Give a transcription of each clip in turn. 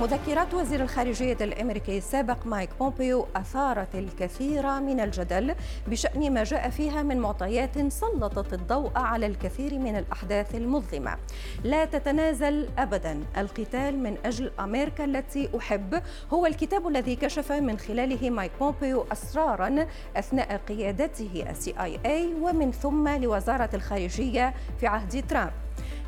مذكرات وزير الخارجية الأمريكي السابق مايك بومبيو أثارت الكثير من الجدل بشأن ما جاء فيها من معطيات سلطت الضوء على الكثير من الأحداث المظلمة. لا تتنازل أبدا. القتال من أجل أمريكا التي أحب هو الكتاب الذي كشف من خلاله مايك بومبيو أسرارا أثناء قيادته ال CIA ومن ثم لوزارة الخارجية في عهد ترامب.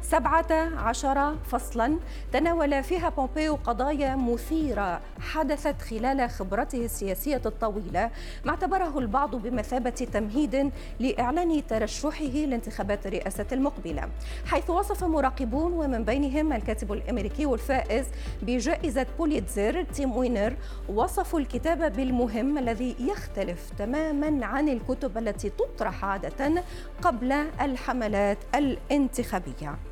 سبعة عشر فصلا تناول فيها بومبيو قضايا مثيرة حدثت خلال خبرته السياسية الطويلة ما اعتبره البعض بمثابة تمهيد لإعلان ترشحه لانتخابات الرئاسة المقبلة. حيث وصف مراقبون ومن بينهم الكاتب الأمريكي الفائز بجائزة بوليتزر تيم وينر وصفوا الكتاب بالمهم الذي يختلف تماما عن الكتب التي تطرح عادة قبل الحملات الانتخابية.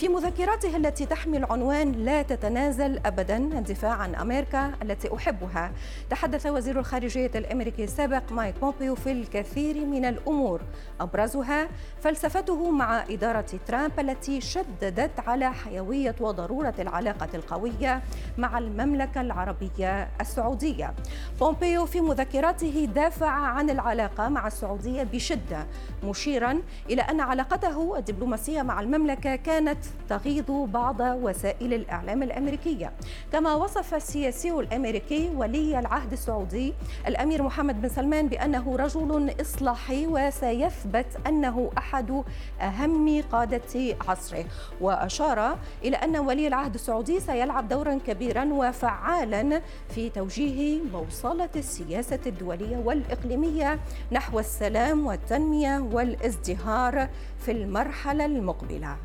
في مذكراته التي تحمل عنوان لا تتنازل ابدا الدفاع عن أمريكا التي أحبها. تحدث وزير الخارجية الأمريكي السابق مايك بومبيو في الكثير من الأمور. أبرزها فلسفته مع إدارة ترامب التي شددت على حيوية وضرورة العلاقة القوية مع المملكة العربية السعودية. بومبيو في مذكراته دافع عن العلاقة مع السعودية بشدة مشيرا إلى أن علاقته الدبلوماسية مع المملكة كانت تغيض بعض وسائل الإعلام الأمريكية. كما وصف السياسي الأمريكي ولي العهد السعودي الأمير محمد بن سلمان بأنه رجل إصلاحي وسيثبت أنه أحد أهم قادة عصره وأشار إلى أن ولي العهد السعودي سيلعب دورا كبيرا وفعالا في توجيه موصلة السياسة الدولية والإقليمية نحو السلام والتنمية والازدهار في المرحلة المقبلة.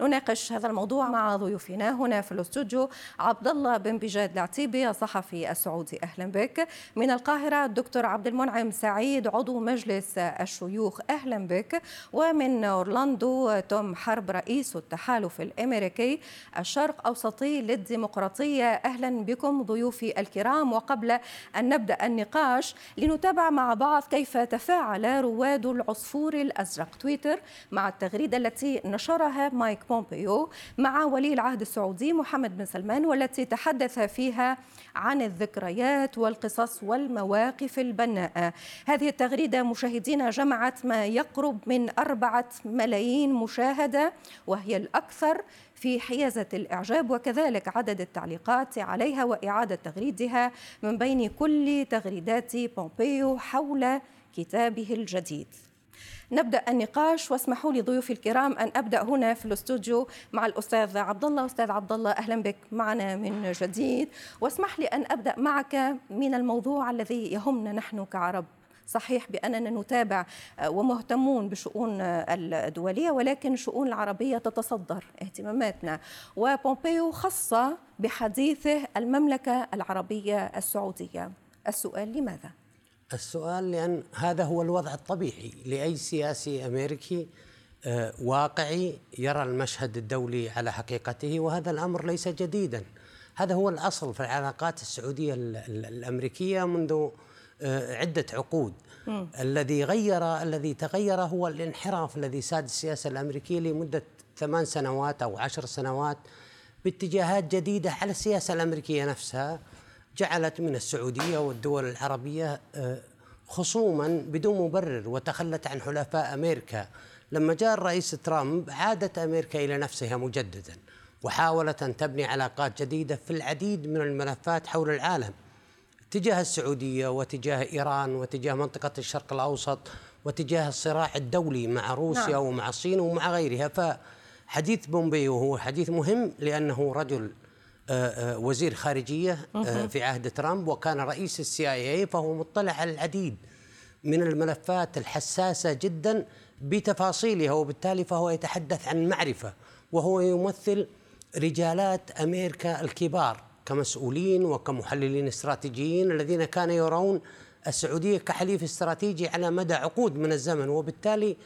نناقش هذا الموضوع مع ضيوفنا هنا في الاستوديو عبد الله بن بجاد العتيبي الصحفي السعودي. أهلا بك. من القاهرة الدكتور عبد المنعم سعيد عضو مجلس الشيوخ. أهلا بك. ومن أورلاندو توم حرب رئيس التحالف الأمريكي الشرق أوسطي للديمقراطية. أهلا بكم ضيوفي الكرام. وقبل أن نبدأ النقاش لنتابع مع بعض كيف تفاعل رواد العصفور الأزرق تويتر مع التغريدة التي نشرها مايك بومبيو مع ولي العهد السعودي محمد بن سلمان والتي تحدث فيها عن الذكريات والقصص والمواقف البناءة. هذه التغريدة مشاهدينا جمعت ما يقرب من أربعة ملايين مشاهدة وهي الأكثر في حيازة الإعجاب وكذلك عدد التعليقات عليها وإعادة تغريدها من بين كل تغريدات بومبيو حول كتابه الجديد. نبدأ النقاش واسمحوا لي ضيوفي الكرام أن أبدأ هنا في الاستوديو مع الأستاذ عبد الله أستاذ عبد الله أهلا بك معنا من جديد. واسمح لي أن أبدأ معك من الموضوع الذي يهمنا نحن كعرب. صحيح بأننا نتابع ومهتمون بالشؤون الدولية ولكن الشؤون العربية تتصدر اهتماماتنا. وبومبيو خص بحديثه المملكة العربية السعودية. السؤال لماذا؟ السؤال لأن هذا هو الوضع الطبيعي لأي سياسي أمريكي آه، واقعي يرى المشهد الدولي على حقيقته وهذا الأمر ليس جديدا. هذا هو الأصل في العلاقات السعودية الأمريكية منذ آه، عدة عقود. م. الذي غير الذي تغير هو الانحراف الذي ساد السياسة الأمريكية لمدة ثمان سنوات أو عشر سنوات باتجاهات جديدة على السياسة الأمريكية نفسها. جعلت من السعودية والدول العربية آه، خصوما بدون مبرر وتخلت عن حلفاء أمريكا. لما جاء الرئيس ترامب عادت أمريكا إلى نفسها مجددا وحاولت أن تبني علاقات جديدة في العديد من الملفات حول العالم. تجاه السعودية وتجاه إيران وتجاه منطقة الشرق الأوسط وتجاه الصراع الدولي مع روسيا نعم. ومع الصين ومع غيرها. فحديث بومبيو هو حديث مهم لأنه رجل وزير خارجية آه، في عهد ترامب وكان رئيس ال CIA فهو مطلع على العديد من الملفات الحساسة جدا بتفاصيلها وبالتالي فهو يتحدث عن معرفة وهو يمثل رجالات أمريكا الكبار كمسؤولين وكمحللين استراتيجيين الذين كانوا يرون السعودية كحليف استراتيجي على مدى عقود من الزمن وبالتالي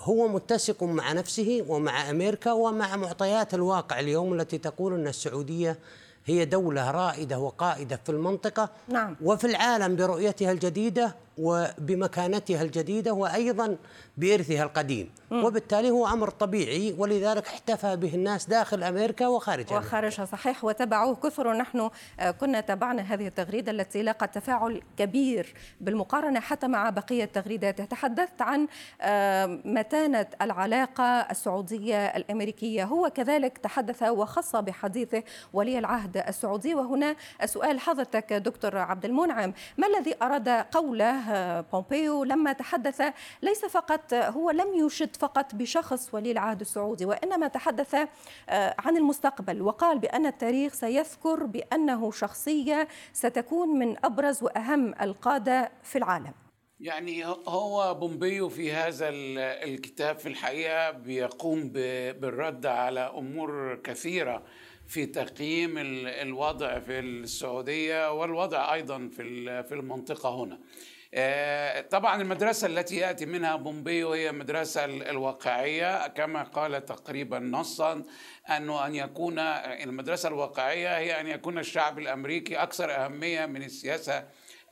هو متسق مع نفسه ومع أمريكا ومع معطيات الواقع اليوم التي تقول أن السعودية هي دولة رائدة وقائدة في المنطقة نعم. وفي العالم برؤيتها الجديدة وبمكانتها الجديدة وأيضا بإرثها القديم. وبالتالي هو أمر طبيعي ولذلك احتفى به الناس داخل أمريكا وخارجها. وخارجها صحيح. وتبعوه كثر. نحن آه، كنا تابعنا هذه التغريدة التي لاقت تفاعل كبير بالمقارنة حتى مع بقية التغريدات. تحدثت عن آه، متانة العلاقة السعودية الأمريكية. هو كذلك تحدث وخص بحديثه ولي العهد السعودي. وهنا سؤال حضرتك دكتور عبد المنعم. ما الذي أراد قوله بومبيو لما تحدث ليس فقط هو لم يشد فقط بشخص ولي العهد السعودي وإنما تحدث آه، عن المستقبل وقال بأن التاريخ سيذكر بأنه شخصية ستكون من أبرز وأهم القادة في العالم. يعني هو بومبيو في هذا الكتاب في الحقيقة بيقوم بالرد على أمور كثيرة في تقييم الوضع في السعودية والوضع أيضا في المنطقة هنا. طبعا المدرسة التي يأتي منها بومبيو هي المدرسة الواقعية كما قال تقريبا نصا أنه أن يكون المدرسة الواقعية هي أن يكون الشعب الأمريكي أكثر أهمية من السياسة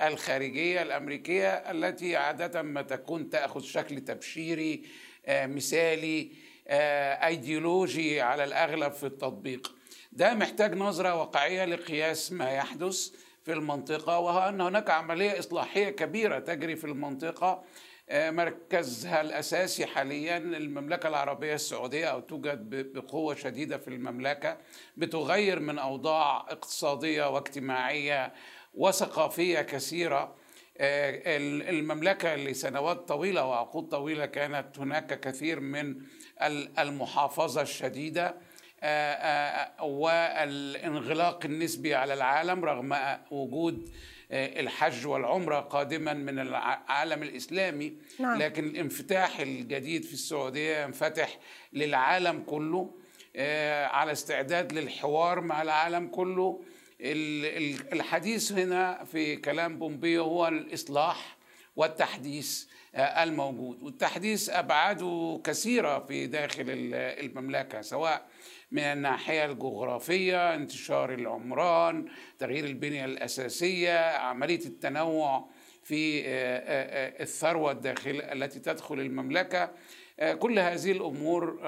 الخارجية الأمريكية التي عادة ما تكون تأخذ شكل تبشيري آه، مثالي آه، أيديولوجي على الأغلب في التطبيق. ده محتاج نظرة واقعية لقياس ما يحدث. في المنطقة وأن هناك عملية إصلاحية كبيرة تجري في المنطقة آه، مركزها الأساسي حاليا المملكة العربية السعودية أو توجد بقوة شديدة في المملكة بتغير من أوضاع اقتصادية واجتماعية وثقافية كثيرة. آه، المملكة لسنوات طويلة وعقود طويلة كانت هناك كثير من المحافظة الشديدة. والانغلاق النسبي على العالم رغم وجود الحج والعمرة قادما من العالم الإسلامي. نعم. لكن الانفتاح الجديد في السعودية ينفتح للعالم كله على استعداد للحوار مع العالم كله. الحديث هنا في كلام بومبيو هو الإصلاح والتحديث آه، الموجود. والتحديث أبعاده كثيرة في داخل المملكة سواء من الناحية الجغرافية انتشار العمران تغيير البنية الأساسية عملية التنوع في آه، آه، الثروة الداخل التي تدخل المملكة. كل هذه الأمور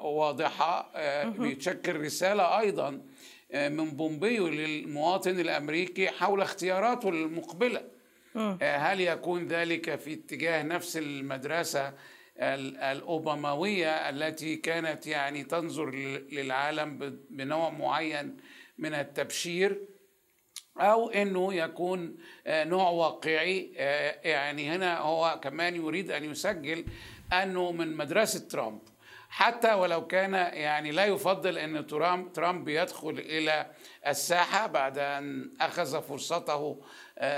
واضحة. بتشكل رسالة أيضا آه، من بومبيو للمواطن الأمريكي حول اختياراته المقبلة. آه، هل يكون ذلك في اتجاه نفس المدرسة الاوبامويه التي كانت يعني تنظر للعالم بنوع معين من التبشير أو إنه يكون آه، نوع واقعي يعني هنا هو كمان يريد أن يسجل أنه من مدرسة ترامب. حتى ولو كان يعني لا يفضل إن ترامب يدخل إلى الساحة بعد أن أخذ فرصته آه،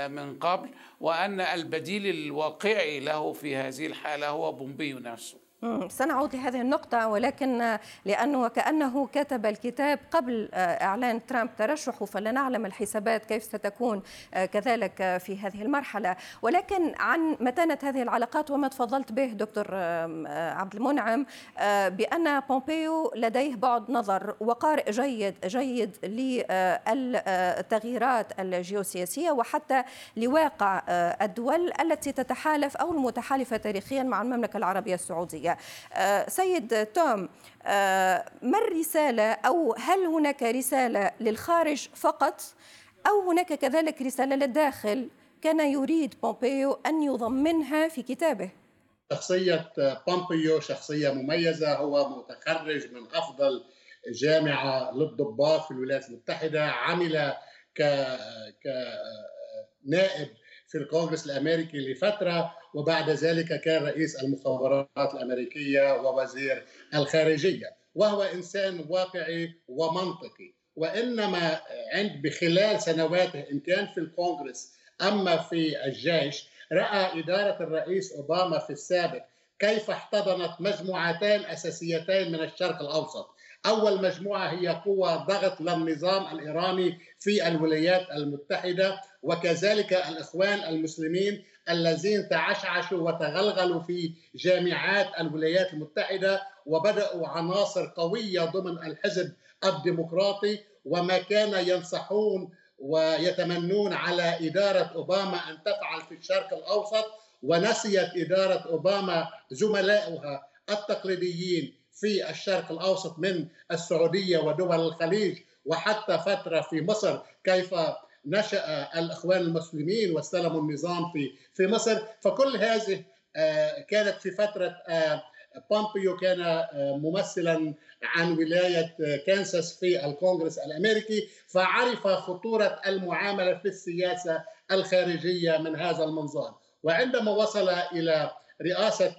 من قبل وأن البديل الواقعي له في هذه الحالة هو بومبيو نفسه سنعود لهذه النقطة ولكن لأنه كأنه كتب الكتاب قبل آه، إعلان ترامب ترشحه فلا نعلم الحسابات كيف ستكون آه، كذلك في هذه المرحلة. ولكن عن متانة هذه العلاقات وما تفضلت به دكتور آه، عبد المنعم بأن بومبيو لديه بعد نظر وقارئ جيد جيد للتغييرات الجيوسياسية وحتى لواقع الدول التي تتحالف أو المتحالفة تاريخيا مع المملكة العربية السعودية. آه، سيد توم آه، ما الرسالة؟ أو هل هناك رسالة للخارج فقط؟ أو هناك كذلك رسالة للداخل؟ كان يريد بومبيو أن يضمنها في كتابه. شخصية بومبيو شخصية مميزة هو متخرج من أفضل جامعة للضباط في الولايات المتحدة عمل ك... كنائب في الكونغرس الأمريكي لفترة وبعد ذلك كان رئيس المخابرات الأمريكية ووزير الخارجية. وهو إنسان واقعي ومنطقي. وإنما عند بخلال سنواته إن كان في الكونغرس أما في الجيش رأى إدارة الرئيس أوباما في السابق كيف احتضنت مجموعتين اساسيتين من الشرق الأوسط. أول مجموعة هي قوه ضغط للنظام الإيراني في الولايات المتحدة وكذلك الإخوان المسلمين الذين تعشعشوا وتغلغلوا في جامعات الولايات المتحدة وبدأوا عناصر قوية ضمن الحزب الديمقراطي وما كان ينصحون ويتمنون على إدارة أوباما أن تفعل في الشرق الأوسط ونسيت إدارة أوباما زملائها التقليديين في الشرق الأوسط من السعودية ودول الخليج وحتى فترة في مصر كيف نشأ الإخوان المسلمين واستلموا النظام في في مصر. فكل هذه آه، كانت في فترة آه، بومبيو كان آه، ممثلا عن ولاية كانساس في الكونغرس الأمريكي فعرف خطورة المعاملة في السياسة الخارجية من هذا المنظار وعندما وصل إلى رئاسة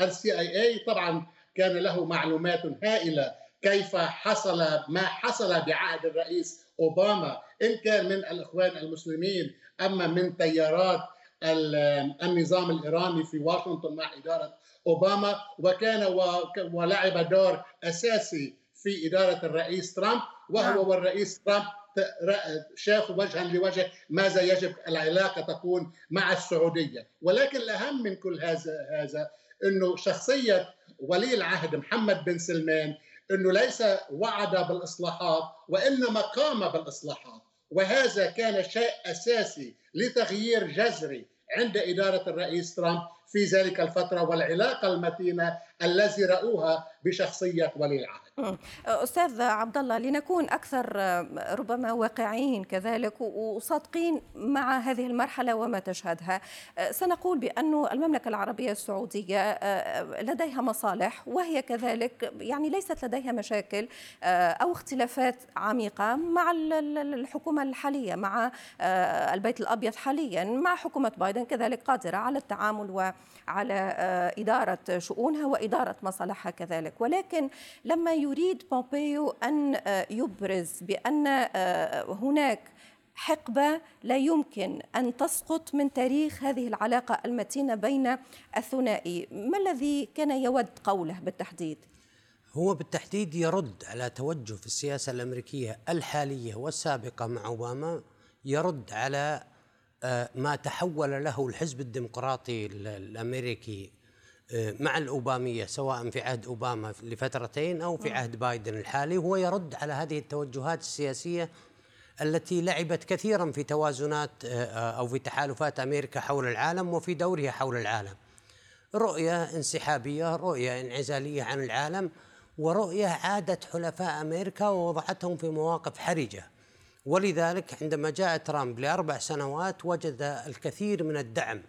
ال CIA طبعا كان له معلومات هائلة كيف حصل ما حصل بعهد الرئيس أوباما إن كان من الإخوان المسلمين أما من تيارات النظام الإيراني في واشنطن مع إدارة أوباما وكان ولعب دور أساسي في إدارة الرئيس ترامب وهو نعم. والرئيس ترامب شافوا وجها لوجه ماذا يجب العلاقة تكون مع السعودية ولكن الأهم من كل هذا هذا إنه شخصية ولي العهد محمد بن سلمان إنه ليس وعد بالإصلاحات وإنما قام بالإصلاحات. وهذا كان شيء أساسي لتغيير جذري عند إدارة الرئيس ترامب. في ذلك الفترة والعلاقة المتينة الذي رأوها بشخصية ولي العهد. أستاذ عبد الله لنكون أكثر ربما واقعيين كذلك وصادقين مع هذه المرحلة وما تشهدها سنقول بأن المملكة العربية السعودية لديها مصالح وهي كذلك يعني ليست لديها مشاكل أو اختلافات عميقة مع الحكومة الحالية مع البيت الأبيض حاليا مع حكومة بايدن كذلك قادرة على التعامل وعلى إدارة شؤونها وإدارة مصالحها كذلك ولكن لما يريد بومبيو أن آه، يبرز بأن آه، هناك حقبة لا يمكن أن تسقط من تاريخ هذه العلاقة المتينة بين الثنائي ما الذي كان يود قوله بالتحديد؟ هو بالتحديد يرد على توجه في السياسة الأمريكية الحالية والسابقة مع أوباما يرد على آه، ما تحول له الحزب الديمقراطي الأمريكي آه، مع الأوبامية سواء في عهد أوباما لفترتين أو في عهد بايدن الحالي. هو يرد على هذه التوجهات السياسية التي لعبت كثيرا في توازنات آه، آه، أو في تحالفات أمريكا حول العالم وفي دورها حول العالم. رؤية انسحابية رؤية انعزالية عن العالم ورؤية عادت حلفاء أمريكا ووضعتهم في مواقف حرجة. ولذلك عندما جاء ترامب لأربع سنوات وجد الكثير من الدعم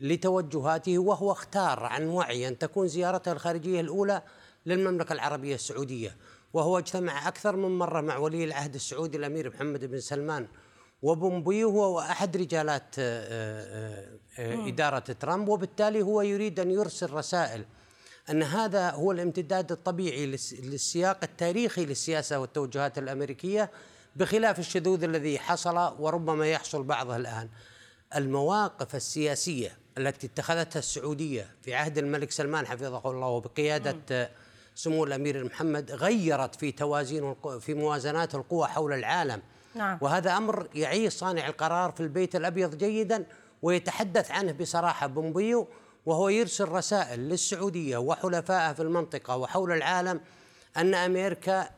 لتوجهاته وهو اختار عن وعي أن تكون زيارته الخارجية الأولى للمملكة العربية السعودية. وهو اجتمع أكثر من مرة مع ولي العهد السعودي الأمير محمد بن سلمان وبومبي هو أحد رجالات آه، آه، آه، إدارة ترامب. وبالتالي هو يريد أن يرسل رسائل أن هذا هو الامتداد الطبيعي للسياق التاريخي للسياسة والتوجهات الأمريكية. بخلاف الشذوذ الذي حصل وربما يحصل بعضه الآن. المواقف السياسية التي اتخذتها السعودية في عهد الملك سلمان حفظه الله وبقيادة سمو الأمير محمد غيرت في توازين في موازنات القوى حول العالم. نعم. وهذا أمر يعي صانع القرار في البيت الأبيض جيدا ويتحدث عنه بصراحة بومبيو وهو يرسل رسائل للسعودية وحلفائها في المنطقة وحول العالم أن أمريكا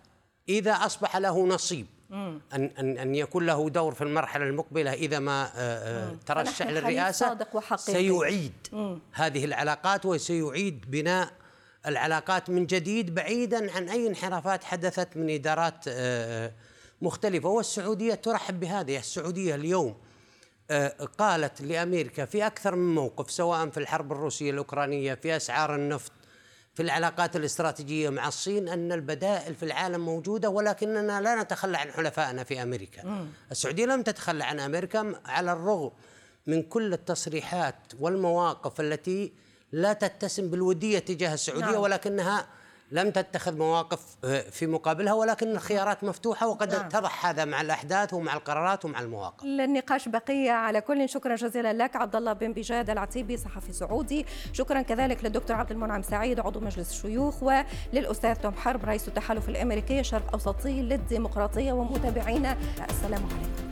إذا أصبح له نصيب. ان ان أن يكون له دور في المرحلة المقبلة إذا ما آه، آه، ترشح للرئاسه سيعيد مم. هذه العلاقات وسيعيد بناء العلاقات من جديد بعيدا عن أي انحرافات حدثت من إدارات آه، مختلفة. والسعودية ترحب بهذه. السعودية اليوم قالت لأمريكا في أكثر من موقف سواء في الحرب الروسية الأوكرانية في أسعار النفط في العلاقات الاستراتيجية مع الصين أن البدائل في العالم موجودة ولكننا لا نتخلى عن حلفائنا في أمريكا. مم. السعودية لم تتخلى عن أمريكا على الرغم من كل التصريحات والمواقف التي لا تتسم بالودية تجاه السعودية نعم. ولكنها لم تتخذ مواقف آه، في مقابلها ولكن الخيارات مفتوحة وقد نعم. اتضح هذا مع الأحداث ومع القرارات ومع المواقف. للنقاش بقية على كل شكرا جزيلا لك عبد الله بن بجاد العتيبي صحفي سعودي. شكرا كذلك للدكتور عبد المنعم سعيد عضو مجلس الشيوخ وللأستاذ توم حرب رئيس التحالف الأمريكي الشرق أوسطي للديمقراطية ومتابعينا. السلام عليكم.